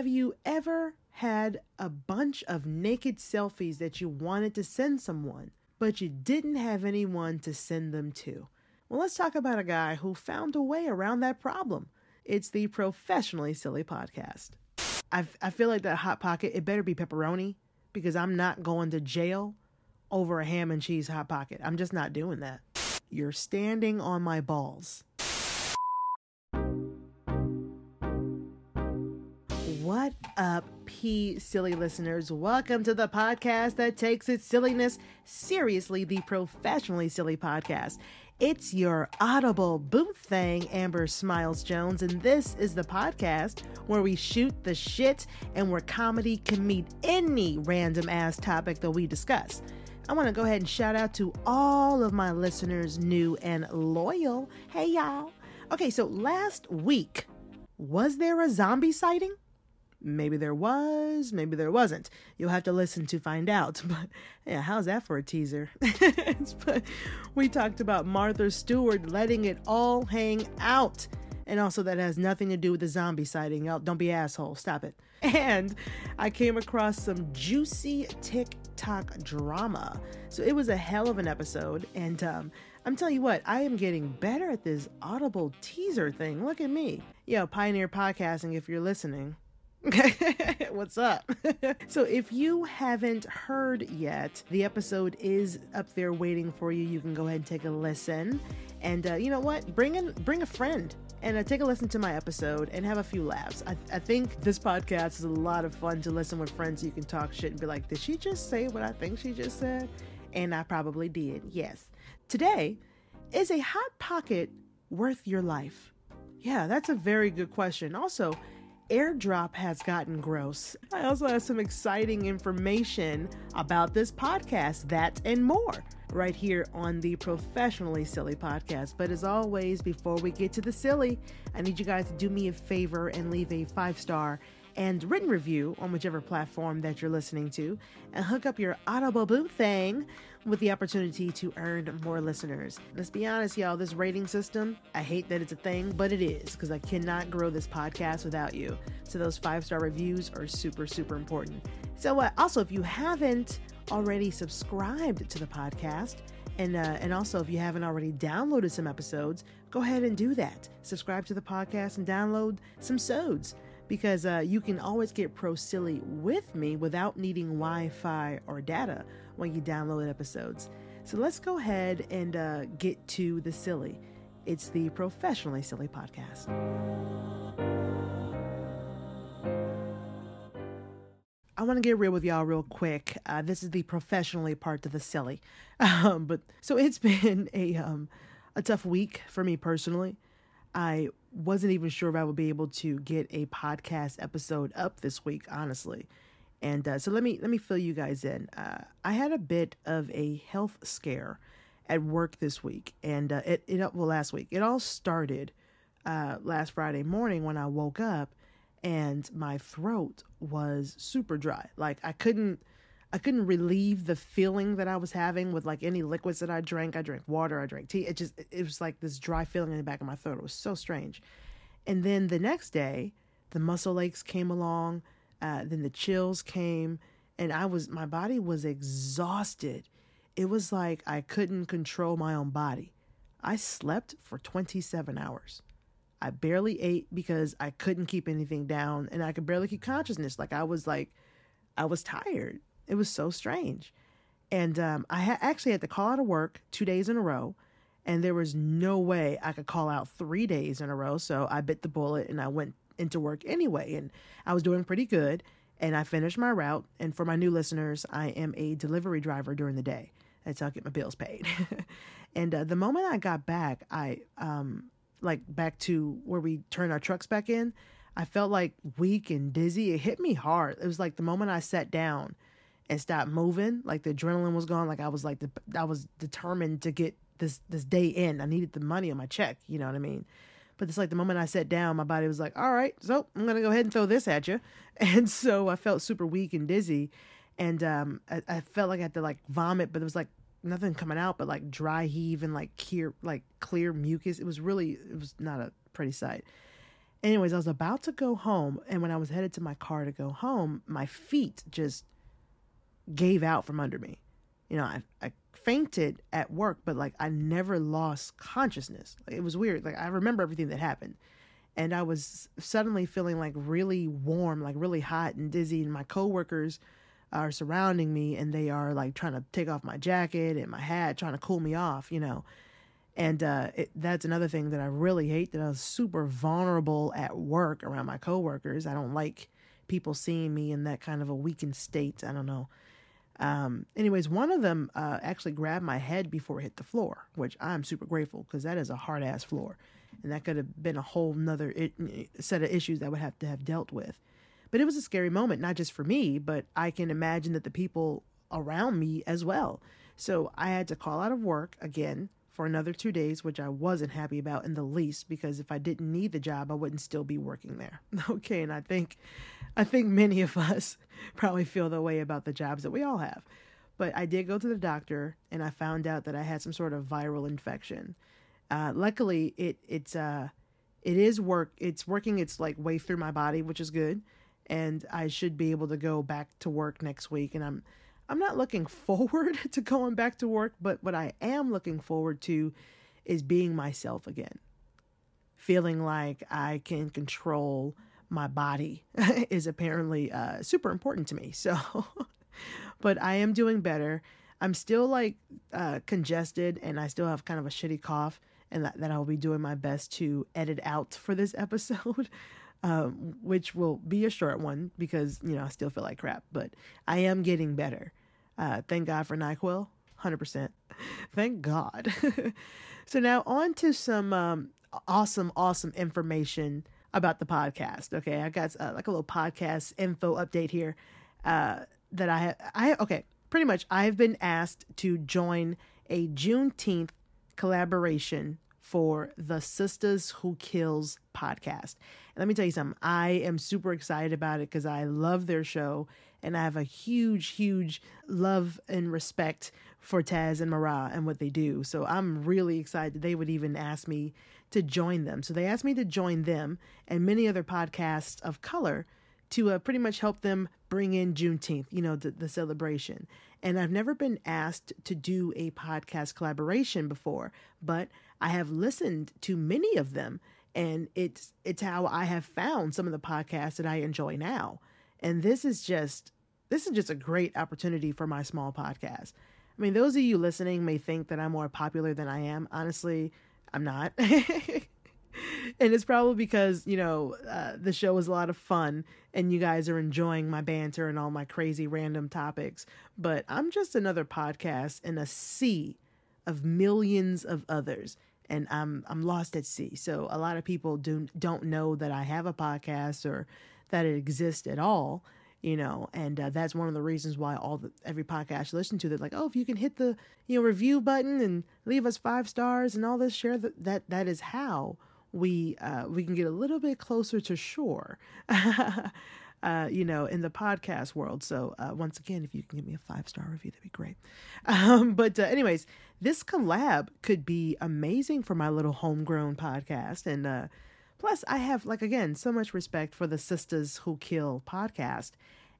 Have you ever had a bunch of naked selfies that you wanted to send someone, but you didn't have anyone to send them to? Well, let's talk about a guy who found a way around that problem. It's the Professionally Silly Podcast. I, I feel like that Hot Pocket, it better be pepperoni because I'm not going to jail over a ham and cheese Hot Pocket. I'm just not doing that. You're standing on my balls. Up, P silly listeners? Welcome to the podcast that takes its silliness seriously, the Professionally Silly Podcast. It's your audible boot thing, Amber Smiles Jones, and this is the podcast where we shoot the shit and where comedy can meet any random ass topic that we discuss. I want to go ahead and shout out to all of my listeners, new and loyal. Hey, y'all. Okay, so last week, was there a zombie sighting? Maybe there was, maybe there wasn't. You'll have to listen to find out. But yeah, how's that for a teaser? but we talked about Martha Stewart letting it all hang out. And also, that has nothing to do with the zombie sighting. Y'all, don't be assholes. Stop it. And I came across some juicy TikTok drama. So it was a hell of an episode. And um, I'm telling you what, I am getting better at this audible teaser thing. Look at me. Yo, Pioneer Podcasting, if you're listening. Okay, what's up? so, if you haven't heard yet, the episode is up there waiting for you. You can go ahead and take a listen. And uh, you know what? Bring in, bring a friend and uh, take a listen to my episode and have a few laughs. I, I think this podcast is a lot of fun to listen with friends. You can talk shit and be like, "Did she just say what I think she just said?" And I probably did. Yes. Today is a hot pocket worth your life. Yeah, that's a very good question. Also airdrop has gotten gross. I also have some exciting information about this podcast, that and more, right here on the Professionally Silly Podcast. But as always, before we get to the silly, I need you guys to do me a favor and leave a five star and written review on whichever platform that you're listening to, and hook up your Audible boot thing with the opportunity to earn more listeners. Let's be honest, y'all, this rating system, I hate that it's a thing, but it is because I cannot grow this podcast without you. So those five star reviews are super, super important. So, uh, also, if you haven't already subscribed to the podcast, and, uh, and also, if you haven't already downloaded some episodes, go ahead and do that. Subscribe to the podcast and download some sods because uh, you can always get Pro Silly with me without needing Wi Fi or data when you download episodes. So let's go ahead and uh, get to the silly. It's the Professionally Silly Podcast. I want to get real with y'all real quick. Uh, this is the professionally part of the silly, um, but so it's been a um, a tough week for me personally. I wasn't even sure if I would be able to get a podcast episode up this week, honestly. And uh, so let me let me fill you guys in. Uh, I had a bit of a health scare at work this week, and uh, it it well last week. It all started uh, last Friday morning when I woke up, and my throat was super dry. Like I couldn't I couldn't relieve the feeling that I was having with like any liquids that I drank. I drank water, I drank tea. It just it was like this dry feeling in the back of my throat. It was so strange. And then the next day, the muscle aches came along, uh, then the chills came, and I was my body was exhausted. It was like I couldn't control my own body. I slept for 27 hours. I barely ate because I couldn't keep anything down and I could barely keep consciousness. Like I was like I was tired it was so strange. And um, I ha- actually had to call out of work two days in a row, and there was no way I could call out three days in a row. So I bit the bullet and I went into work anyway. And I was doing pretty good, and I finished my route. And for my new listeners, I am a delivery driver during the day. That's how I get my bills paid. and uh, the moment I got back, I um, like back to where we turn our trucks back in. I felt like weak and dizzy. It hit me hard. It was like the moment I sat down and stopped moving. Like the adrenaline was gone. Like I was like the, I was determined to get this this day in. I needed the money on my check. You know what I mean? But it's like the moment I sat down, my body was like, "All right, so I'm gonna go ahead and throw this at you." And so I felt super weak and dizzy, and um, I, I felt like I had to like vomit, but it was like nothing coming out but like dry heave and like clear like clear mucus. It was really it was not a pretty sight. Anyways, I was about to go home, and when I was headed to my car to go home, my feet just gave out from under me. You know, I, I fainted at work, but like I never lost consciousness. Like, it was weird. Like I remember everything that happened. And I was suddenly feeling like really warm, like really hot and dizzy. And my coworkers are surrounding me and they are like trying to take off my jacket and my hat, trying to cool me off, you know. And uh, it, that's another thing that I really hate that I was super vulnerable at work around my coworkers. I don't like people seeing me in that kind of a weakened state. I don't know. Um, anyways, one of them uh, actually grabbed my head before it hit the floor, which I'm super grateful because that is a hard ass floor. And that could have been a whole nother it, set of issues that I would have to have dealt with. But it was a scary moment, not just for me, but I can imagine that the people around me as well. So I had to call out of work again for another two days, which I wasn't happy about in the least because if I didn't need the job, I wouldn't still be working there. Okay, and I think I think many of us probably feel the way about the jobs that we all have. But I did go to the doctor and I found out that I had some sort of viral infection. Uh, luckily, it it's uh it is work it's working its like way through my body, which is good, and I should be able to go back to work next week. And I'm I'm not looking forward to going back to work, but what I am looking forward to is being myself again. Feeling like I can control my body is apparently uh, super important to me. So, but I am doing better. I'm still like uh, congested and I still have kind of a shitty cough, and that, that I'll be doing my best to edit out for this episode. Um, which will be a short one because you know I still feel like crap, but I am getting better. Uh, thank God for NyQuil, 100%. Thank God. so now on to some um, awesome, awesome information about the podcast. Okay, I got uh, like a little podcast info update here uh, that I have. I okay, pretty much. I've been asked to join a Juneteenth collaboration for the Sisters Who Kills podcast. And let me tell you something. I am super excited about it because I love their show and I have a huge, huge love and respect for Taz and Mara and what they do. So I'm really excited they would even ask me to join them. So they asked me to join them and many other podcasts of color to uh, pretty much help them bring in Juneteenth, you know, the, the celebration. And I've never been asked to do a podcast collaboration before, but I have listened to many of them and it's it's how I have found some of the podcasts that I enjoy now. And this is just this is just a great opportunity for my small podcast. I mean, those of you listening may think that I'm more popular than I am. Honestly, I'm not. and it's probably because, you know, uh, the show is a lot of fun and you guys are enjoying my banter and all my crazy random topics. But I'm just another podcast in a sea of millions of others. And I'm I'm lost at sea. So a lot of people do don't know that I have a podcast or that it exists at all you know and uh, that's one of the reasons why all the every podcast you listen to they're like oh if you can hit the you know review button and leave us five stars and all this share that that, that is how we uh, we can get a little bit closer to shore uh, you know in the podcast world. So uh, once again if you can give me a five star review that'd be great. Um, but uh, anyways this collab could be amazing for my little homegrown podcast. And uh, Plus, I have, like, again, so much respect for the Sisters Who Kill podcast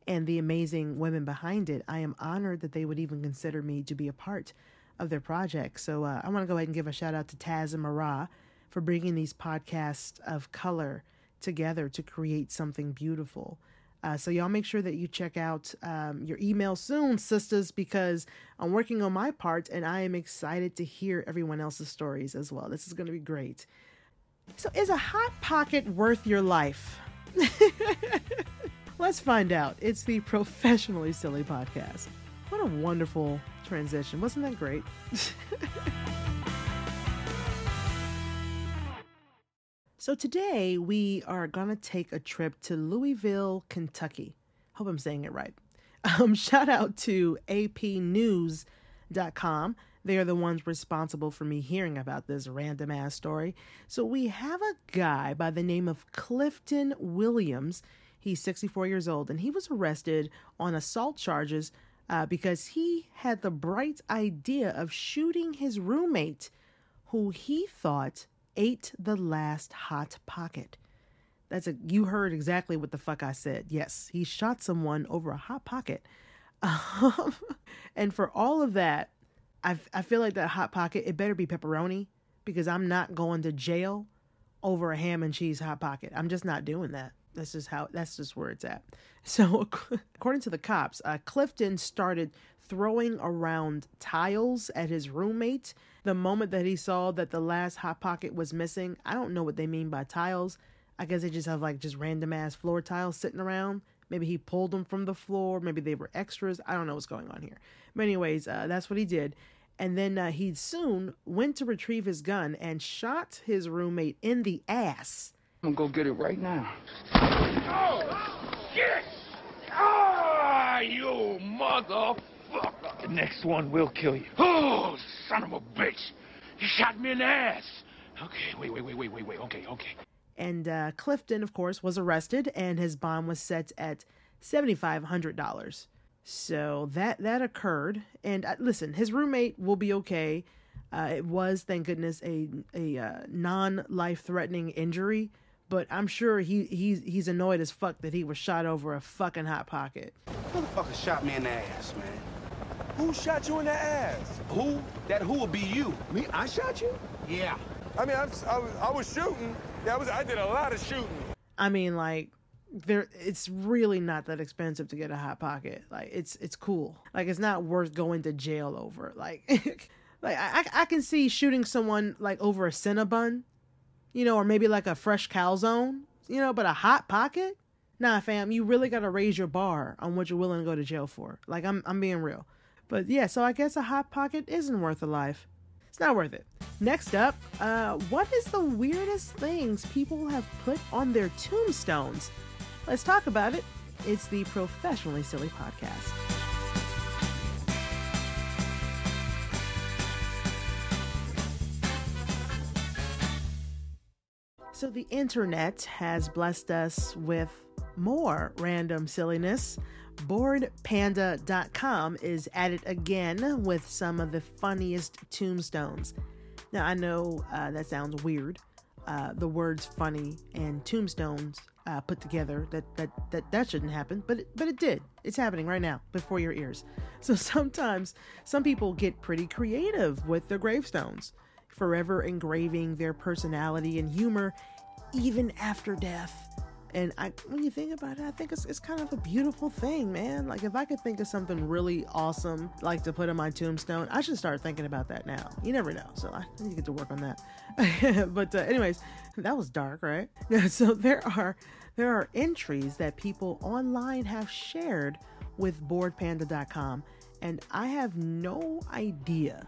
and the amazing women behind it. I am honored that they would even consider me to be a part of their project. So uh, I want to go ahead and give a shout out to Taz and Mara for bringing these podcasts of color together to create something beautiful. Uh, so y'all make sure that you check out um, your email soon, sisters, because I'm working on my part and I am excited to hear everyone else's stories as well. This is going to be great. So, is a hot pocket worth your life? Let's find out. It's the Professionally Silly podcast. What a wonderful transition. Wasn't that great? so, today we are going to take a trip to Louisville, Kentucky. Hope I'm saying it right. Um, shout out to apnews.com they are the ones responsible for me hearing about this random ass story. So we have a guy by the name of Clifton Williams. He's 64 years old and he was arrested on assault charges uh, because he had the bright idea of shooting his roommate, who he thought ate the last hot pocket. That's a you heard exactly what the fuck I said. Yes, he shot someone over a hot pocket. Um, and for all of that, I I feel like that hot pocket it better be pepperoni because I'm not going to jail over a ham and cheese hot pocket. I'm just not doing that. That's just how that's just where it's at. So according to the cops, uh, Clifton started throwing around tiles at his roommate the moment that he saw that the last hot pocket was missing. I don't know what they mean by tiles. I guess they just have like just random ass floor tiles sitting around. Maybe he pulled them from the floor. Maybe they were extras. I don't know what's going on here. But, anyways, uh, that's what he did. And then uh, he soon went to retrieve his gun and shot his roommate in the ass. I'm gonna go get it right now. Oh, shit! Ah, you motherfucker! The next one will kill you. Oh, son of a bitch! You shot me in the ass. Okay, wait, wait, wait, wait, wait, wait. Okay, okay. And uh, Clifton, of course, was arrested, and his bond was set at seventy-five hundred dollars. So that that occurred, and uh, listen, his roommate will be okay. Uh, it was, thank goodness, a a uh, non-life-threatening injury, but I'm sure he he's he's annoyed as fuck that he was shot over a fucking hot pocket. Motherfucker shot me in the ass, man. Who shot you in the ass? Who? That who would be you? Me? I shot you? Yeah. I mean, I, I, was, I was shooting. I was. I did a lot of shooting. I mean, like there it's really not that expensive to get a hot pocket. Like it's it's cool. Like it's not worth going to jail over like like I, I can see shooting someone like over a cinnabon you know or maybe like a fresh calzone you know but a hot pocket? Nah fam you really got to raise your bar on what you're willing to go to jail for. Like i'm i'm being real. But yeah so i guess a hot pocket isn't worth a life it's not worth it next up uh what is the weirdest things people have put on their tombstones Let's talk about it. It's the Professionally Silly Podcast. So, the internet has blessed us with more random silliness. BoredPanda.com is at it again with some of the funniest tombstones. Now, I know uh, that sounds weird. Uh, the words funny and tombstones uh, put together that that that that shouldn't happen but it, but it did it's happening right now before your ears so sometimes some people get pretty creative with their gravestones forever engraving their personality and humor even after death and I, when you think about it, I think it's, it's kind of a beautiful thing, man. Like, if I could think of something really awesome, like to put on my tombstone, I should start thinking about that now. You never know. So I need to get to work on that. but, uh, anyways, that was dark, right? so there are there are entries that people online have shared with boredpanda.com and I have no idea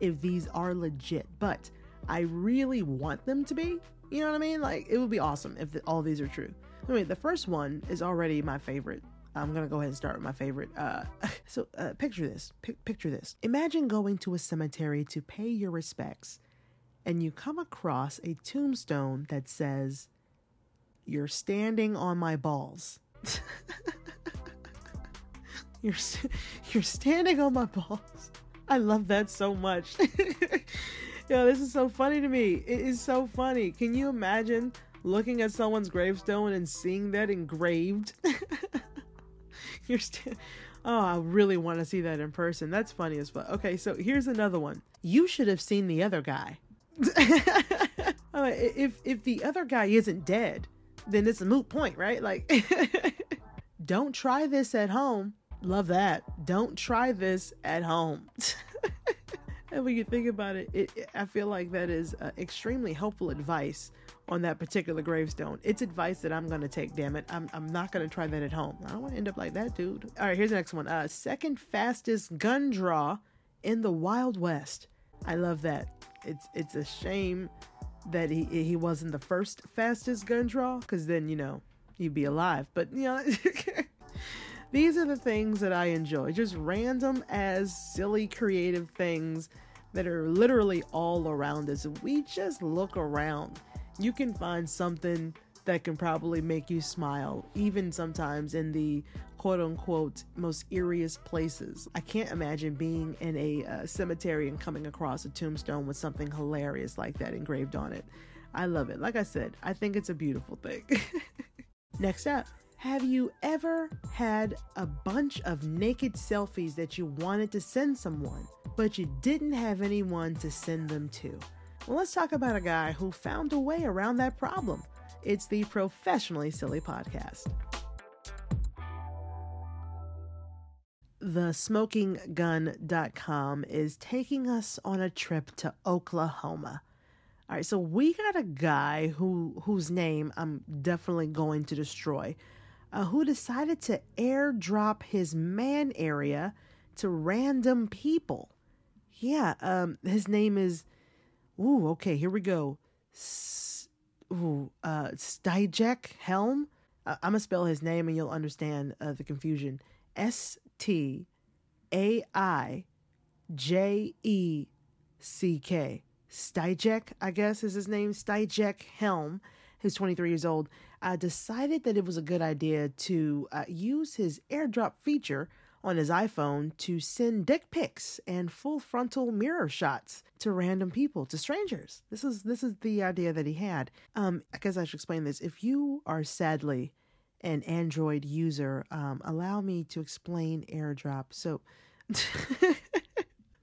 if these are legit, but I really want them to be. You know what I mean? Like, it would be awesome if the, all these are true. Anyway, the first one is already my favorite. I'm gonna go ahead and start with my favorite. Uh, so, uh, picture this. P- picture this. Imagine going to a cemetery to pay your respects, and you come across a tombstone that says, "You're standing on my balls." you're you're standing on my balls. I love that so much. Yo, this is so funny to me. It is so funny. Can you imagine looking at someone's gravestone and seeing that engraved? You're. Oh, I really want to see that in person. That's funny as fuck. Okay, so here's another one. You should have seen the other guy. if if the other guy isn't dead, then it's a moot point, right? Like, don't try this at home. Love that. Don't try this at home. and when you think about it, it, it I feel like that is uh, extremely helpful advice on that particular gravestone. It's advice that I'm going to take, damn it. I'm, I'm not going to try that at home. I don't want to end up like that, dude. All right, here's the next one. Uh, second fastest gun draw in the Wild West. I love that. It's it's a shame that he he wasn't the first fastest gun draw because then you know you'd be alive. But you know. These are the things that I enjoy. Just random as silly creative things that are literally all around us. We just look around, you can find something that can probably make you smile, even sometimes in the quote unquote most eeriest places. I can't imagine being in a uh, cemetery and coming across a tombstone with something hilarious like that engraved on it. I love it. Like I said, I think it's a beautiful thing. Next up, have you ever had a bunch of naked selfies that you wanted to send someone, but you didn't have anyone to send them to? Well, let's talk about a guy who found a way around that problem. It's the Professionally Silly Podcast. TheSmokingGun.com is taking us on a trip to Oklahoma. All right, so we got a guy who whose name I'm definitely going to destroy uh, who decided to airdrop his man area to random people. Yeah, um, his name is. Ooh, okay, here we go. S- ooh, uh, Staijeck Helm. Uh, I'm gonna spell his name and you'll understand uh, the confusion. S T A I J E C K. Staijeck, I guess is his name. Staijeck Helm, who's 23 years old uh, decided that it was a good idea to uh, use his airdrop feature on his iPhone to send dick pics and full frontal mirror shots to random people, to strangers. This is this is the idea that he had. Um, I guess I should explain this. If you are sadly an Android user, um, allow me to explain airdrop. So.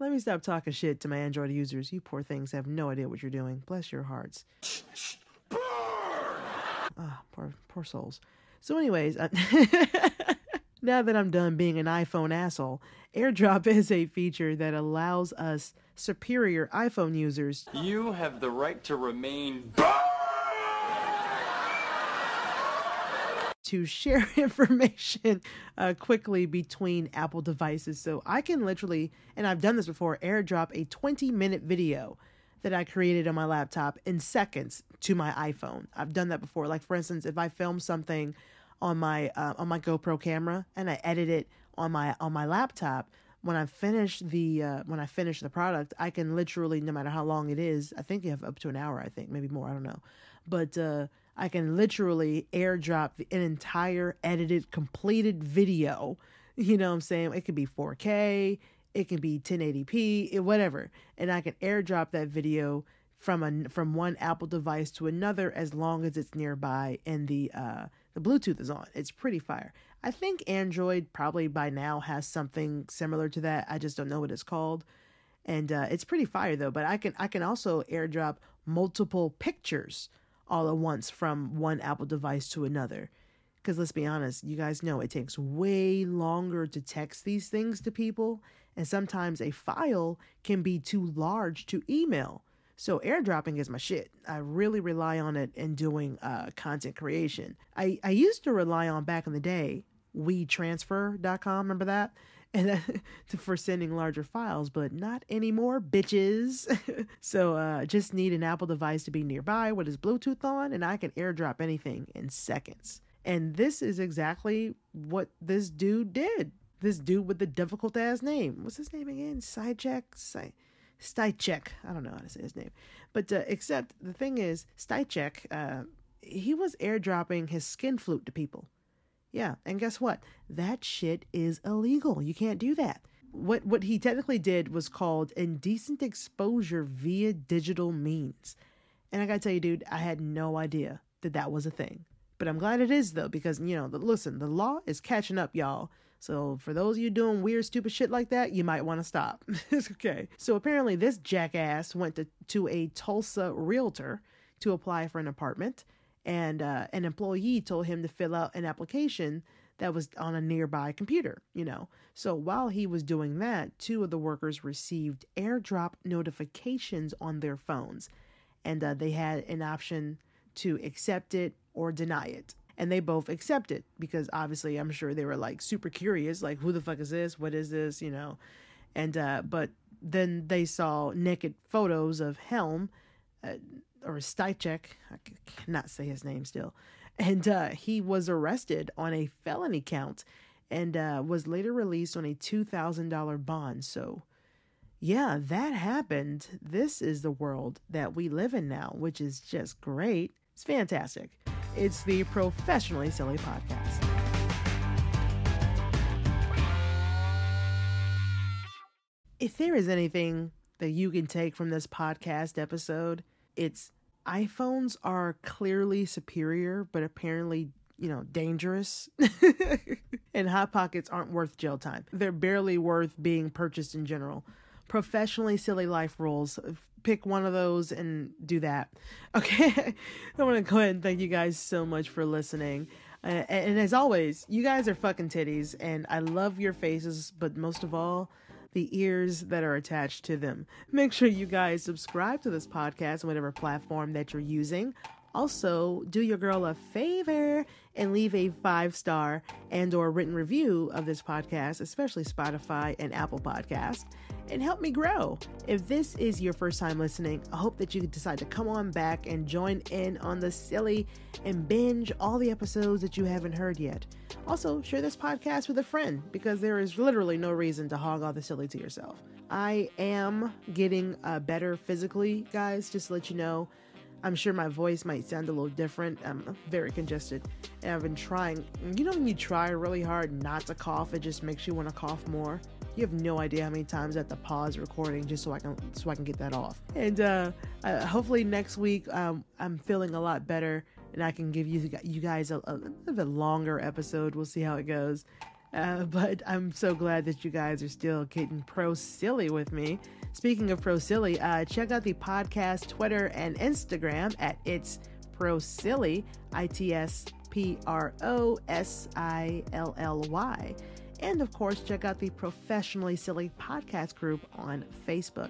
Let me stop talking shit to my Android users. You poor things have no idea what you're doing. Bless your hearts. Ah, poor poor souls. So, anyways, uh, now that I'm done being an iPhone asshole, AirDrop is a feature that allows us superior iPhone users. You have the right to remain. to share information uh, quickly between Apple devices. So I can literally, and I've done this before, airdrop a 20 minute video that I created on my laptop in seconds to my iPhone. I've done that before. Like for instance, if I film something on my uh, on my GoPro camera and I edit it on my on my laptop, when I finish the uh, when I finish the product, I can literally, no matter how long it is, I think you have up to an hour. I think maybe more. I don't know, but uh, I can literally airdrop an entire edited, completed video. You know what I'm saying? It could be 4K, it can be 1080p, it, whatever, and I can airdrop that video from a from one Apple device to another as long as it's nearby and the uh, the Bluetooth is on. It's pretty fire. I think Android probably by now has something similar to that. I just don't know what it's called, and uh, it's pretty fire though. But I can I can also airdrop multiple pictures all at once from one Apple device to another. Because let's be honest, you guys know it takes way longer to text these things to people, and sometimes a file can be too large to email. So airdropping is my shit. I really rely on it in doing uh, content creation. I, I used to rely on back in the day, WeTransfer.com, remember that? And for sending larger files, but not anymore, bitches. so uh, just need an Apple device to be nearby with his Bluetooth on, and I can airdrop anything in seconds. And this is exactly what this dude did. This dude with the difficult ass name. What's his name again? Sidechek? Side. Stychek. I don't know how to say his name. But uh, except the thing is, Stychek, uh, he was airdropping his skin flute to people. Yeah, and guess what? That shit is illegal. You can't do that. What what he technically did was called indecent exposure via digital means. And I gotta tell you, dude, I had no idea that that was a thing. But I'm glad it is though, because you know, listen, the law is catching up, y'all. So for those of you doing weird, stupid shit like that, you might want to stop. okay. So apparently this jackass went to, to a Tulsa realtor to apply for an apartment, and uh, an employee told him to fill out an application that was on a nearby computer, you know. So while he was doing that, two of the workers received airdrop notifications on their phones, and uh, they had an option to accept it or deny it and they both accepted because obviously I'm sure they were like super curious, like who the fuck is this? What is this? You know, and uh, but then they saw naked photos of Helm uh, or Stychek. I cannot say his name still, and uh, he was arrested on a felony count and uh, was later released on a two thousand dollar bond. So. Yeah, that happened. This is the world that we live in now, which is just great. It's fantastic. It's the Professionally Silly Podcast. If there is anything that you can take from this podcast episode, it's iPhones are clearly superior, but apparently, you know, dangerous. and Hot Pockets aren't worth jail time. They're barely worth being purchased in general. Professionally silly life rules. Pick one of those and do that. Okay. I want to go ahead and thank you guys so much for listening. Uh, and as always, you guys are fucking titties, and I love your faces, but most of all, the ears that are attached to them. Make sure you guys subscribe to this podcast on whatever platform that you're using. Also, do your girl a favor and leave a five star and or written review of this podcast, especially Spotify and Apple Podcast, and help me grow. If this is your first time listening, I hope that you decide to come on back and join in on the silly and binge all the episodes that you haven't heard yet. Also, share this podcast with a friend because there is literally no reason to hog all the silly to yourself. I am getting uh, better physically, guys, just to let you know. I'm sure my voice might sound a little different. I'm very congested. And I've been trying, you know, when you try really hard not to cough, it just makes you want to cough more. You have no idea how many times I have to pause recording just so I can so I can get that off. And uh, uh, hopefully next week um, I'm feeling a lot better and I can give you you guys a, a little bit longer episode. We'll see how it goes. Uh, but I'm so glad that you guys are still getting pro silly with me. Speaking of pro silly, uh, check out the podcast Twitter and Instagram at it's pro silly, I T S P R O S I L L Y. And of course, check out the Professionally Silly podcast group on Facebook.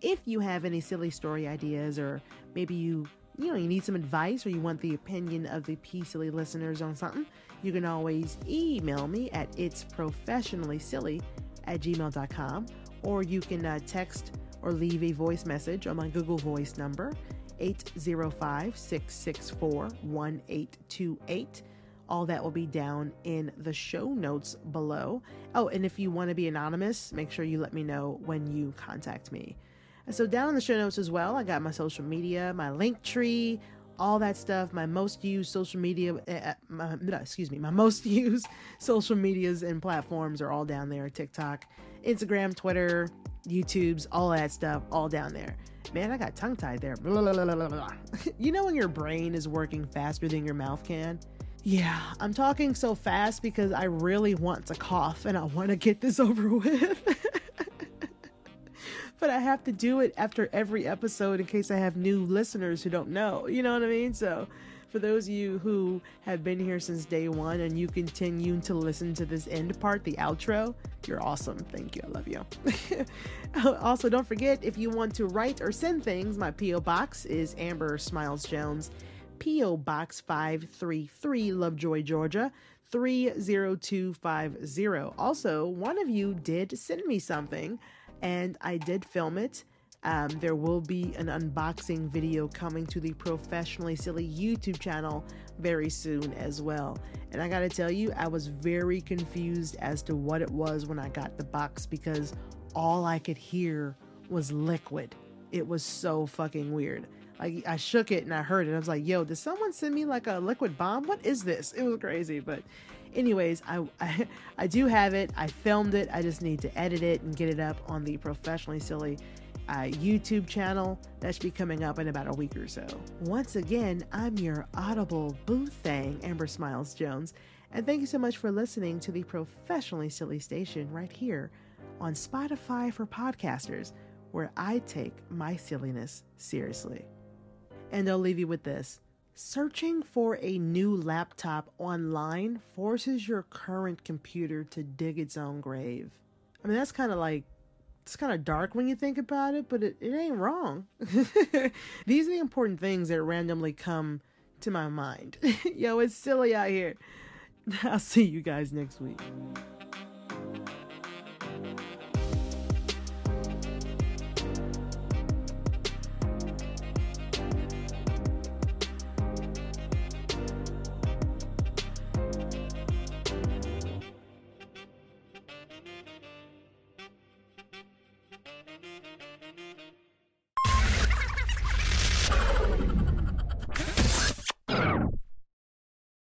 If you have any silly story ideas, or maybe you you know you need some advice, or you want the opinion of the P Silly listeners on something, you can always email me at it's professionally silly at gmail.com, or you can uh, text or leave a voice message on my Google Voice number 805 664 1828. All that will be down in the show notes below. Oh, and if you want to be anonymous, make sure you let me know when you contact me. So, down in the show notes as well, I got my social media, my link tree, all that stuff. My most used social media, uh, my, excuse me, my most used social medias and platforms are all down there TikTok, Instagram, Twitter, YouTube's, all that stuff, all down there. Man, I got tongue tied there. Blah, blah, blah, you know when your brain is working faster than your mouth can? Yeah, I'm talking so fast because I really want to cough and I want to get this over with. but I have to do it after every episode in case I have new listeners who don't know. You know what I mean? So, for those of you who have been here since day one and you continue to listen to this end part, the outro, you're awesome. Thank you. I love you. also, don't forget if you want to write or send things, my P.O. Box is Amber Smiles Jones, P.O. Box 533, Lovejoy, Georgia. 30250. Also, one of you did send me something and I did film it. Um, there will be an unboxing video coming to the Professionally Silly YouTube channel very soon as well. And I gotta tell you, I was very confused as to what it was when I got the box because all I could hear was liquid. It was so fucking weird. I, I shook it and I heard it. I was like, yo, did someone send me like a liquid bomb? What is this? It was crazy. But anyways, I, I, I do have it. I filmed it. I just need to edit it and get it up on the Professionally Silly uh, YouTube channel. That should be coming up in about a week or so. Once again, I'm your audible boo thing, Amber Smiles Jones, and thank you so much for listening to the Professionally Silly Station right here on Spotify for podcasters, where I take my silliness seriously. And I'll leave you with this. Searching for a new laptop online forces your current computer to dig its own grave. I mean, that's kind of like, it's kind of dark when you think about it, but it, it ain't wrong. These are the important things that randomly come to my mind. Yo, it's silly out here. I'll see you guys next week.